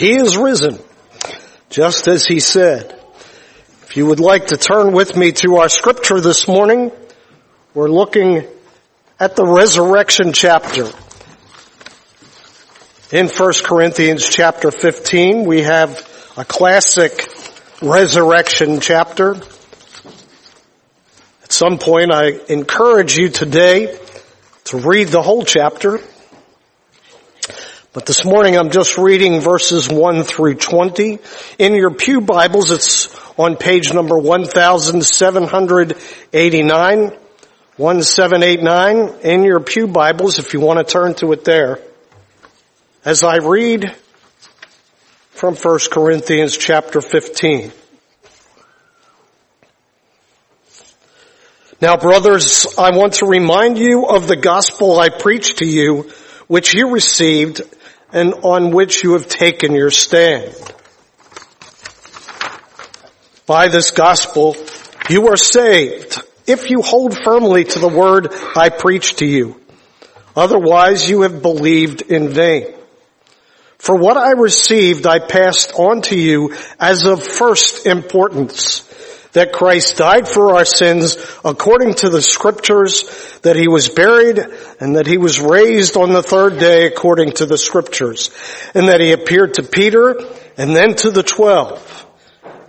He is risen, just as he said. If you would like to turn with me to our scripture this morning, we're looking at the resurrection chapter. In 1 Corinthians chapter 15, we have a classic resurrection chapter. At some point, I encourage you today to read the whole chapter. But this morning I'm just reading verses 1 through 20. In your Pew Bibles, it's on page number 1789. 1789 in your Pew Bibles if you want to turn to it there. As I read from 1 Corinthians chapter 15. Now brothers, I want to remind you of the gospel I preached to you, which you received and on which you have taken your stand. By this gospel, you are saved if you hold firmly to the word I preach to you. Otherwise you have believed in vain. For what I received I passed on to you as of first importance that Christ died for our sins according to the scriptures, that he was buried and that he was raised on the third day according to the scriptures, and that he appeared to Peter and then to the twelve.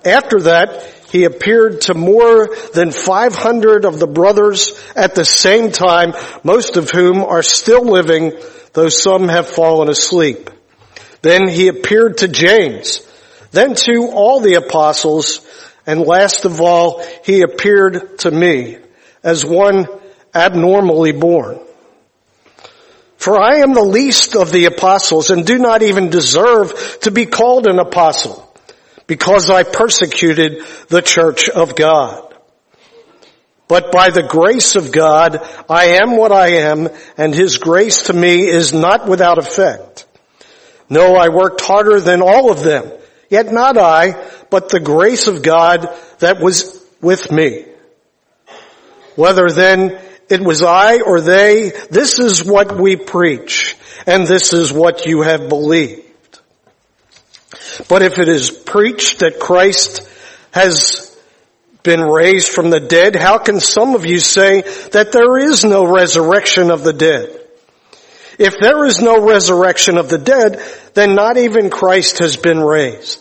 After that, he appeared to more than 500 of the brothers at the same time, most of whom are still living, though some have fallen asleep. Then he appeared to James, then to all the apostles, and last of all, he appeared to me as one abnormally born. For I am the least of the apostles and do not even deserve to be called an apostle because I persecuted the church of God. But by the grace of God, I am what I am and his grace to me is not without effect. No, I worked harder than all of them, yet not I, but the grace of God that was with me. Whether then it was I or they, this is what we preach, and this is what you have believed. But if it is preached that Christ has been raised from the dead, how can some of you say that there is no resurrection of the dead? If there is no resurrection of the dead, then not even Christ has been raised.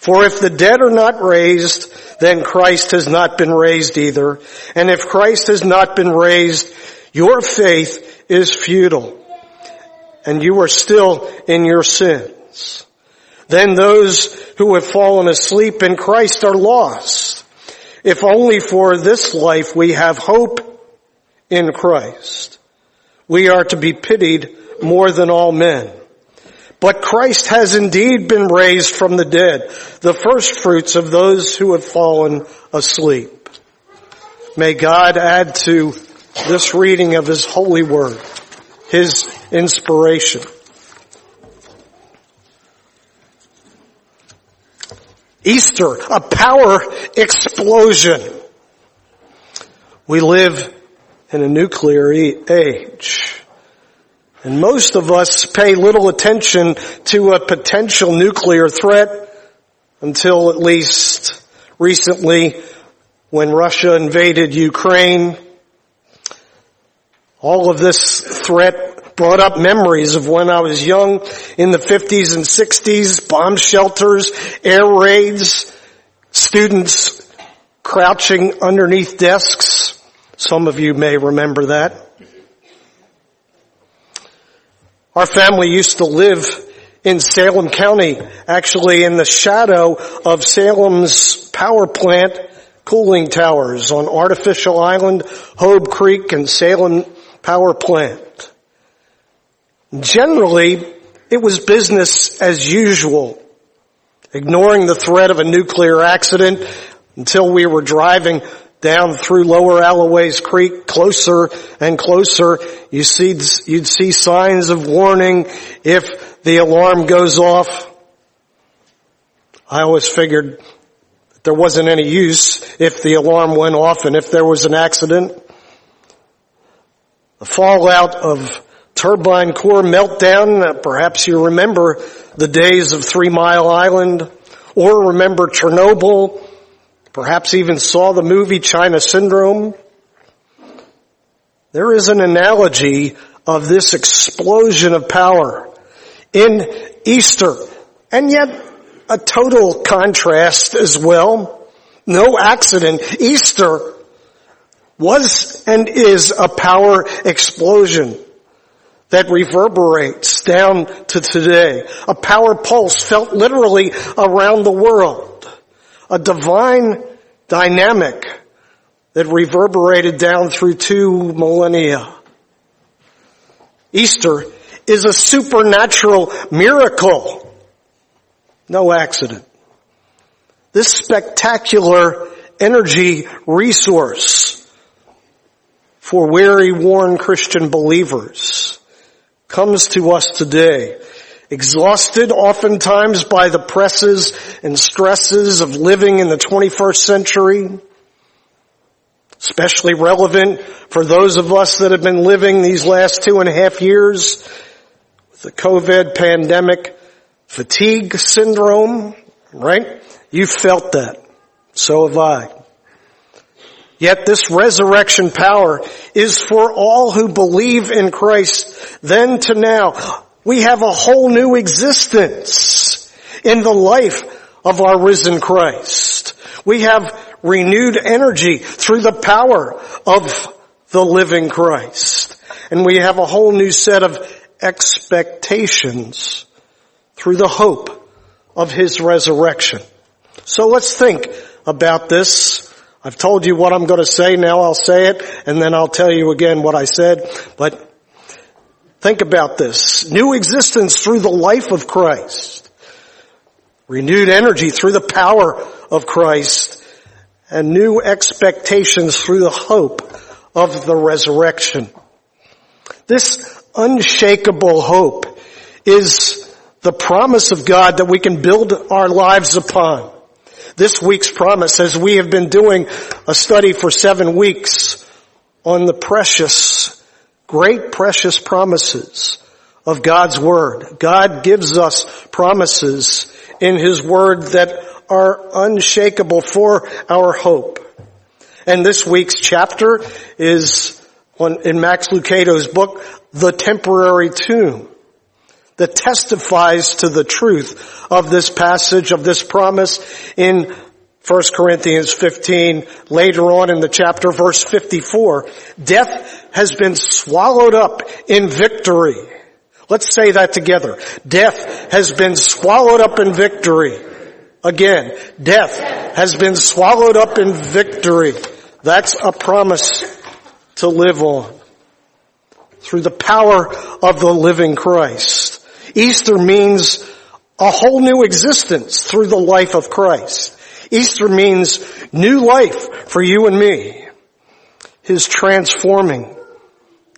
For if the dead are not raised, then Christ has not been raised either. And if Christ has not been raised, your faith is futile. And you are still in your sins. Then those who have fallen asleep in Christ are lost. If only for this life we have hope in Christ. We are to be pitied more than all men. But Christ has indeed been raised from the dead, the first fruits of those who have fallen asleep. May God add to this reading of His holy word, His inspiration. Easter, a power explosion. We live in a nuclear age. And most of us pay little attention to a potential nuclear threat until at least recently when Russia invaded Ukraine. All of this threat brought up memories of when I was young in the 50s and 60s, bomb shelters, air raids, students crouching underneath desks. Some of you may remember that. Our family used to live in Salem County, actually in the shadow of Salem's power plant cooling towers on Artificial Island, Hope Creek, and Salem Power Plant. Generally, it was business as usual, ignoring the threat of a nuclear accident until we were driving down through lower Alloways Creek, closer and closer, you see, you'd see signs of warning if the alarm goes off. I always figured there wasn't any use if the alarm went off and if there was an accident. The fallout of turbine core meltdown, uh, perhaps you remember the days of Three Mile Island or remember Chernobyl, perhaps even saw the movie China Syndrome. There is an analogy of this explosion of power in Easter and yet a total contrast as well. No accident. Easter was and is a power explosion that reverberates down to today. A power pulse felt literally around the world. A divine dynamic that reverberated down through two millennia. Easter is a supernatural miracle. No accident. This spectacular energy resource for weary, worn Christian believers comes to us today. Exhausted oftentimes by the presses and stresses of living in the 21st century. Especially relevant for those of us that have been living these last two and a half years with the COVID pandemic fatigue syndrome, right? You felt that. So have I. Yet this resurrection power is for all who believe in Christ then to now. We have a whole new existence in the life of our risen Christ. We have renewed energy through the power of the living Christ. And we have a whole new set of expectations through the hope of His resurrection. So let's think about this I've told you what I'm going to say. Now I'll say it and then I'll tell you again what I said. But think about this. New existence through the life of Christ. Renewed energy through the power of Christ and new expectations through the hope of the resurrection. This unshakable hope is the promise of God that we can build our lives upon this week's promise as we have been doing a study for seven weeks on the precious, great precious promises of God's Word. God gives us promises in His Word that are unshakable for our hope. And this week's chapter is in Max Lucado's book, The Temporary Tomb that testifies to the truth of this passage, of this promise in 1 Corinthians 15, later on in the chapter, verse 54. Death has been swallowed up in victory. Let's say that together. Death has been swallowed up in victory. Again, death has been swallowed up in victory. That's a promise to live on through the power of the living Christ. Easter means a whole new existence through the life of Christ. Easter means new life for you and me. His transforming,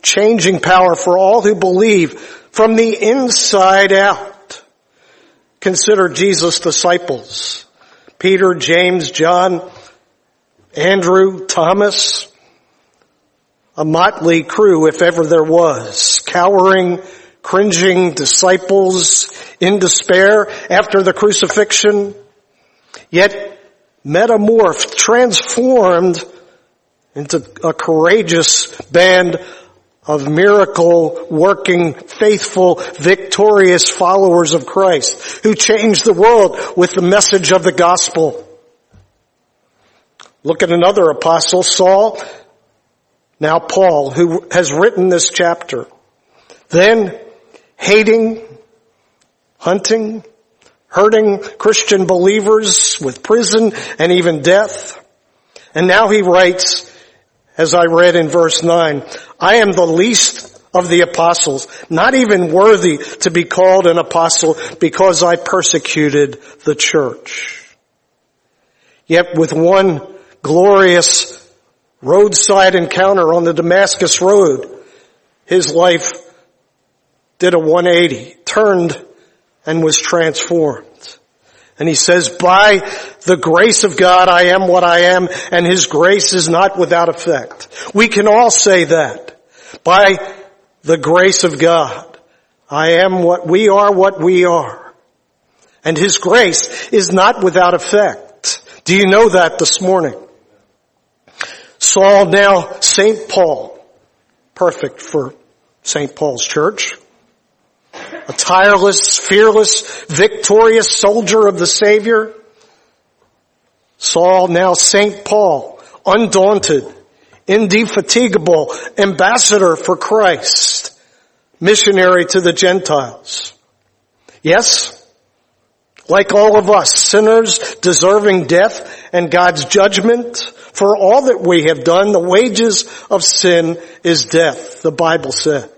changing power for all who believe from the inside out. Consider Jesus' disciples. Peter, James, John, Andrew, Thomas, a motley crew if ever there was, cowering, cringing disciples in despair after the crucifixion, yet metamorphed, transformed into a courageous band of miracle working, faithful, victorious followers of Christ who changed the world with the message of the gospel. Look at another apostle, Saul, now Paul, who has written this chapter. Then hating, hunting, hurting Christian believers with prison and even death. And now he writes, as I read in verse 9, I am the least of the apostles, not even worthy to be called an apostle because I persecuted the church. Yet with one glorious roadside encounter on the Damascus road, his life did a 180, turned and was transformed. And he says, by the grace of God, I am what I am, and his grace is not without effect. We can all say that. By the grace of God, I am what we are, what we are. And his grace is not without effect. Do you know that this morning? Saul, now St. Paul, perfect for St. Paul's church, a tireless, fearless, victorious soldier of the Savior. Saul, now St. Paul, undaunted, indefatigable ambassador for Christ, missionary to the Gentiles. Yes, like all of us, sinners deserving death and God's judgment for all that we have done, the wages of sin is death, the Bible says.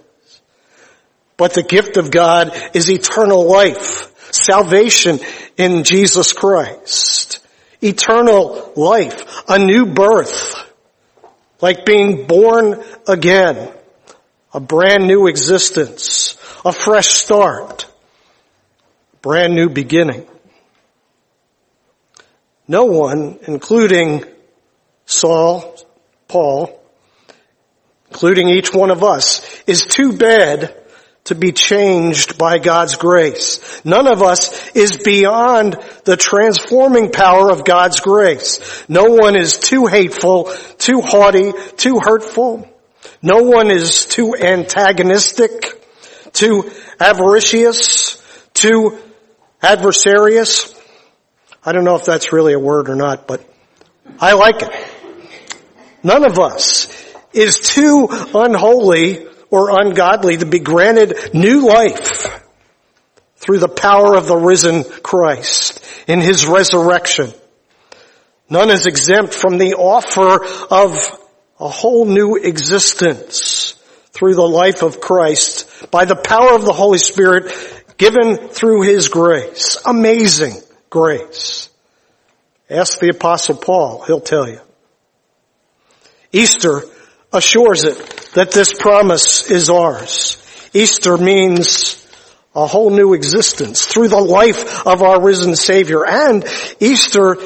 But the gift of God is eternal life, salvation in Jesus Christ, eternal life, a new birth, like being born again, a brand new existence, a fresh start, brand new beginning. No one, including Saul, Paul, including each one of us, is too bad to be changed by God's grace. None of us is beyond the transforming power of God's grace. No one is too hateful, too haughty, too hurtful. No one is too antagonistic, too avaricious, too adversarious. I don't know if that's really a word or not, but I like it. None of us is too unholy or ungodly to be granted new life through the power of the risen Christ in his resurrection. None is exempt from the offer of a whole new existence through the life of Christ by the power of the Holy Spirit given through his grace. Amazing grace. Ask the apostle Paul, he'll tell you. Easter assures it that this promise is ours. Easter means a whole new existence through the life of our risen Savior. And Easter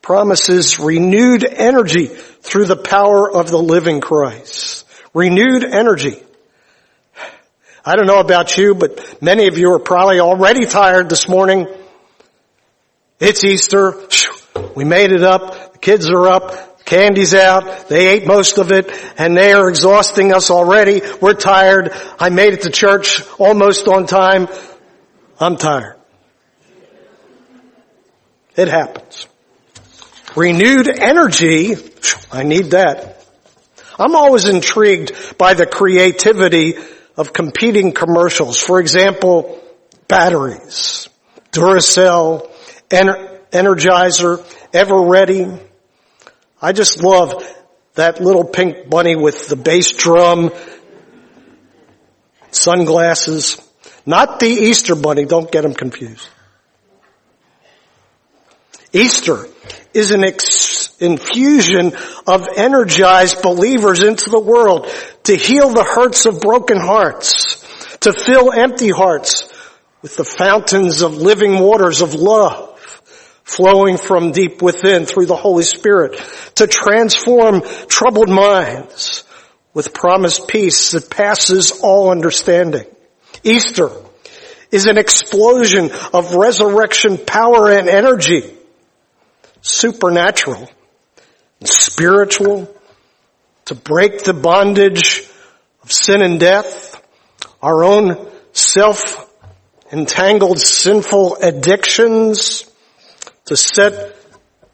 promises renewed energy through the power of the living Christ. Renewed energy. I don't know about you, but many of you are probably already tired this morning. It's Easter. We made it up. The kids are up. Candy's out. They ate most of it and they are exhausting us already. We're tired. I made it to church almost on time. I'm tired. It happens. Renewed energy. I need that. I'm always intrigued by the creativity of competing commercials. For example, batteries, Duracell, Energizer, Eveready, I just love that little pink bunny with the bass drum, sunglasses. Not the Easter bunny, don't get them confused. Easter is an ex- infusion of energized believers into the world to heal the hurts of broken hearts, to fill empty hearts with the fountains of living waters of love flowing from deep within through the Holy Spirit to transform troubled minds with promised peace that passes all understanding. Easter is an explosion of resurrection power and energy, supernatural, and spiritual, to break the bondage of sin and death, our own self entangled sinful addictions, to set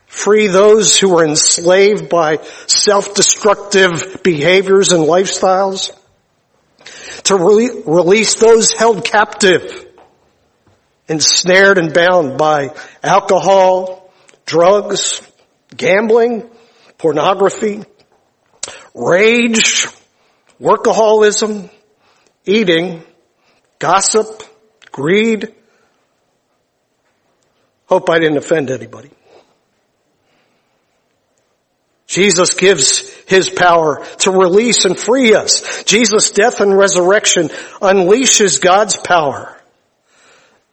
free those who are enslaved by self-destructive behaviors and lifestyles, to re- release those held captive, ensnared and bound by alcohol, drugs, gambling, pornography, rage, workaholism, eating, gossip, greed, Hope I didn't offend anybody. Jesus gives his power to release and free us. Jesus' death and resurrection unleashes God's power.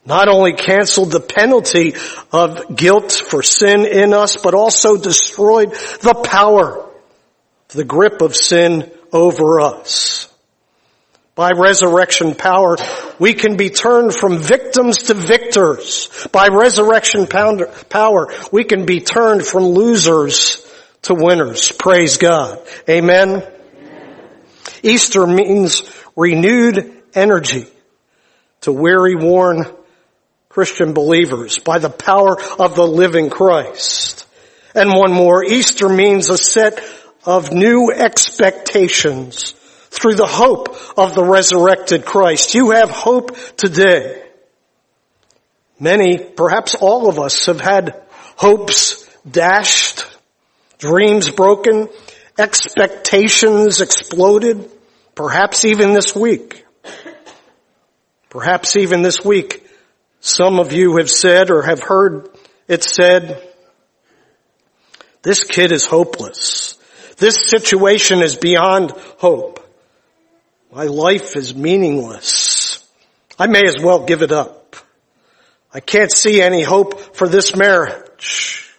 Not only canceled the penalty of guilt for sin in us, but also destroyed the power, the grip of sin over us. By resurrection power, we can be turned from victims to victors. By resurrection power, we can be turned from losers to winners. Praise God. Amen. Amen. Easter means renewed energy to weary, worn Christian believers by the power of the living Christ. And one more, Easter means a set of new expectations through the hope of the resurrected Christ. You have hope today. Many, perhaps all of us have had hopes dashed dreams broken, expectations exploded, perhaps even this week. Perhaps even this week, some of you have said or have heard it said, this kid is hopeless. This situation is beyond hope. My life is meaningless. I may as well give it up. I can't see any hope for this marriage.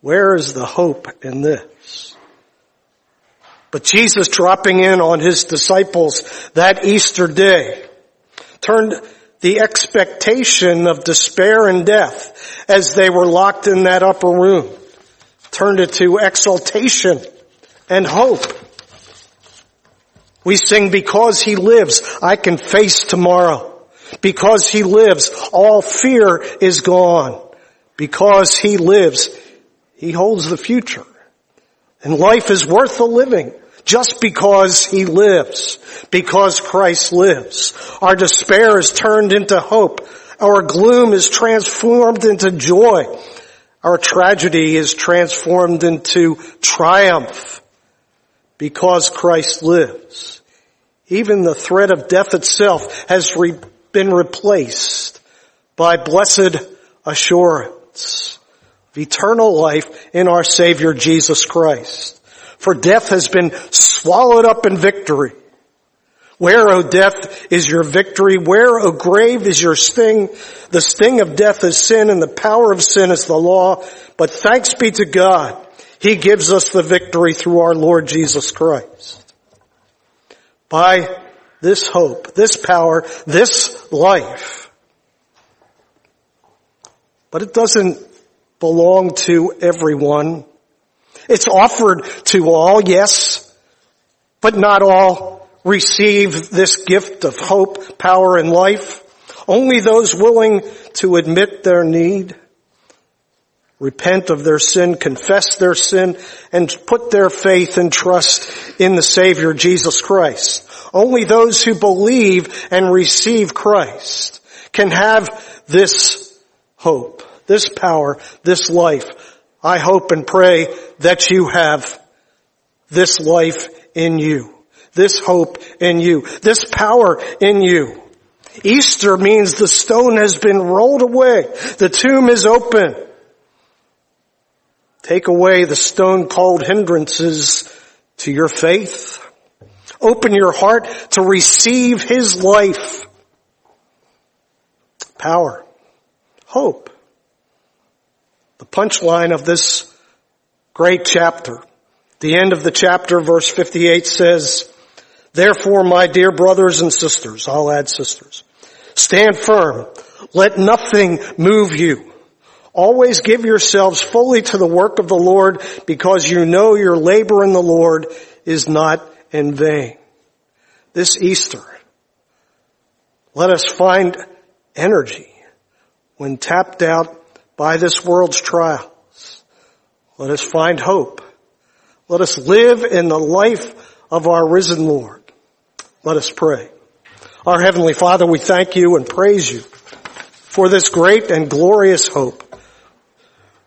Where is the hope in this? But Jesus dropping in on his disciples that Easter day turned the expectation of despair and death as they were locked in that upper room, turned it to exaltation and hope. We sing, because he lives, I can face tomorrow. Because he lives, all fear is gone. Because he lives, he holds the future. And life is worth the living just because He lives, because Christ lives. Our despair is turned into hope. Our gloom is transformed into joy. Our tragedy is transformed into triumph because Christ lives. Even the threat of death itself has re- been replaced by blessed assurance of eternal life in our Savior Jesus Christ. For death has been swallowed up in victory. Where, O death, is your victory? Where, O grave, is your sting? The sting of death is sin and the power of sin is the law. But thanks be to God, He gives us the victory through our Lord Jesus Christ. By this hope, this power, this life. But it doesn't belong to everyone. It's offered to all, yes, but not all receive this gift of hope, power, and life. Only those willing to admit their need, repent of their sin, confess their sin, and put their faith and trust in the Savior Jesus Christ. Only those who believe and receive Christ can have this hope this power, this life. I hope and pray that you have this life in you, this hope in you, this power in you. Easter means the stone has been rolled away. The tomb is open. Take away the stone cold hindrances to your faith. Open your heart to receive His life. Power. Hope the punchline of this great chapter. The end of the chapter, verse 58 says, Therefore, my dear brothers and sisters, I'll add sisters, stand firm. Let nothing move you. Always give yourselves fully to the work of the Lord because you know your labor in the Lord is not in vain. This Easter, let us find energy when tapped out by this world's trials. Let us find hope. Let us live in the life of our risen Lord. Let us pray. Our Heavenly Father, we thank you and praise you for this great and glorious hope.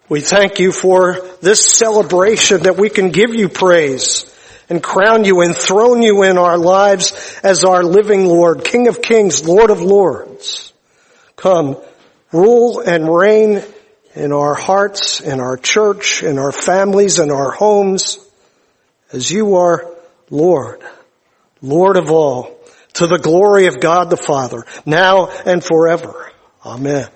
We thank you for this celebration that we can give you praise and crown you and throne you in our lives as our living Lord, King of Kings, Lord of Lords. Come, rule and reign in our hearts, in our church, in our families, in our homes, as you are Lord, Lord of all, to the glory of God the Father, now and forever. Amen.